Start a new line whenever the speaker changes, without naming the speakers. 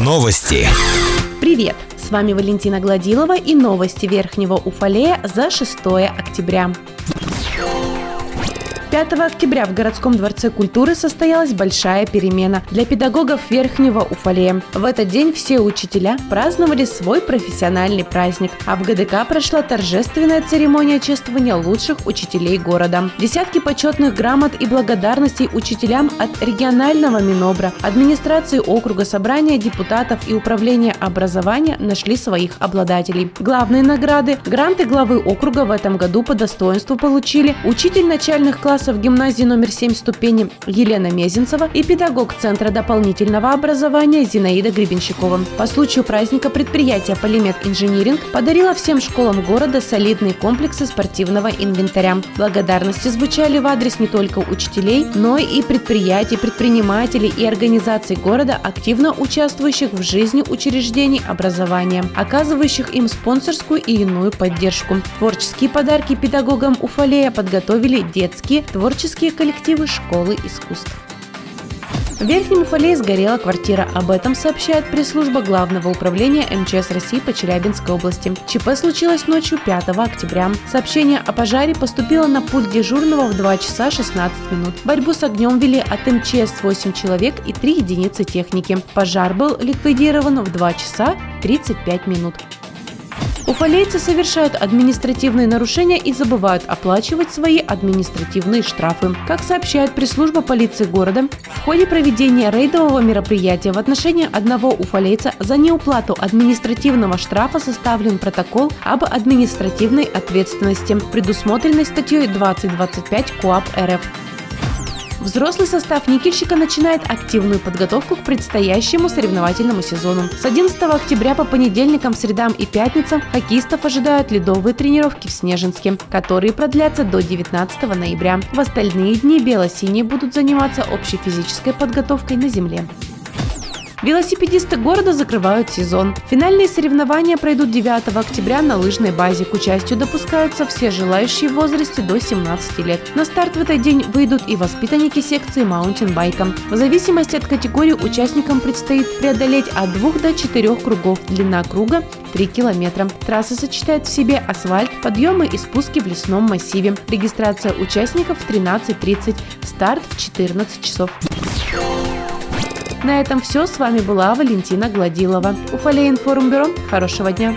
Новости.
Привет! С вами Валентина Гладилова и новости Верхнего Уфалея за 6 октября. 5 октября в городском дворце культуры состоялась большая перемена для педагогов Верхнего Уфалея. В этот день все учителя праздновали свой профессиональный праздник, а в ГДК прошла торжественная церемония чествования лучших учителей города. Десятки почетных грамот и благодарностей учителям от регионального Минобра, администрации округа, собрания депутатов и управления образования нашли своих обладателей. Главные награды – гранты главы округа в этом году по достоинству получили учитель начальных классов классов гимназии номер 7 ступени Елена Мезенцева и педагог Центра дополнительного образования Зинаида Гребенщикова. По случаю праздника предприятие «Полимет Инжиниринг» подарило всем школам города солидные комплексы спортивного инвентаря. Благодарности звучали в адрес не только учителей, но и предприятий, предпринимателей и организаций города, активно участвующих в жизни учреждений образования, оказывающих им спонсорскую и иную поддержку. Творческие подарки педагогам Уфалея подготовили детские, творческие коллективы школы искусств. В Верхнем Уфалее сгорела квартира. Об этом сообщает пресс-служба Главного управления МЧС России по Челябинской области. ЧП случилось ночью 5 октября. Сообщение о пожаре поступило на пульт дежурного в 2 часа 16 минут. Борьбу с огнем вели от МЧС 8 человек и 3 единицы техники. Пожар был ликвидирован в 2 часа 35 минут. Уфалейцы совершают административные нарушения и забывают оплачивать свои административные штрафы. Как сообщает пресс-служба полиции города, в ходе проведения рейдового мероприятия в отношении одного уфалейца за неуплату административного штрафа составлен протокол об административной ответственности, предусмотренной статьей 2025 КОАП РФ. Взрослый состав никельщика начинает активную подготовку к предстоящему соревновательному сезону. С 11 октября по понедельникам, средам и пятницам хоккеистов ожидают ледовые тренировки в Снежинске, которые продлятся до 19 ноября. В остальные дни бело-синие будут заниматься общей физической подготовкой на земле. Велосипедисты города закрывают сезон. Финальные соревнования пройдут 9 октября на лыжной базе. К участию допускаются все желающие в возрасте до 17 лет. На старт в этот день выйдут и воспитанники секции маунтинбайка. В зависимости от категории участникам предстоит преодолеть от 2 до 4 кругов. Длина круга 3 километра. Трасса сочетает в себе асфальт, подъемы и спуски в лесном массиве. Регистрация участников в 13.30. Старт в 14 часов. На этом все. С вами была Валентина Гладилова. Уфалей информбюро. Хорошего дня.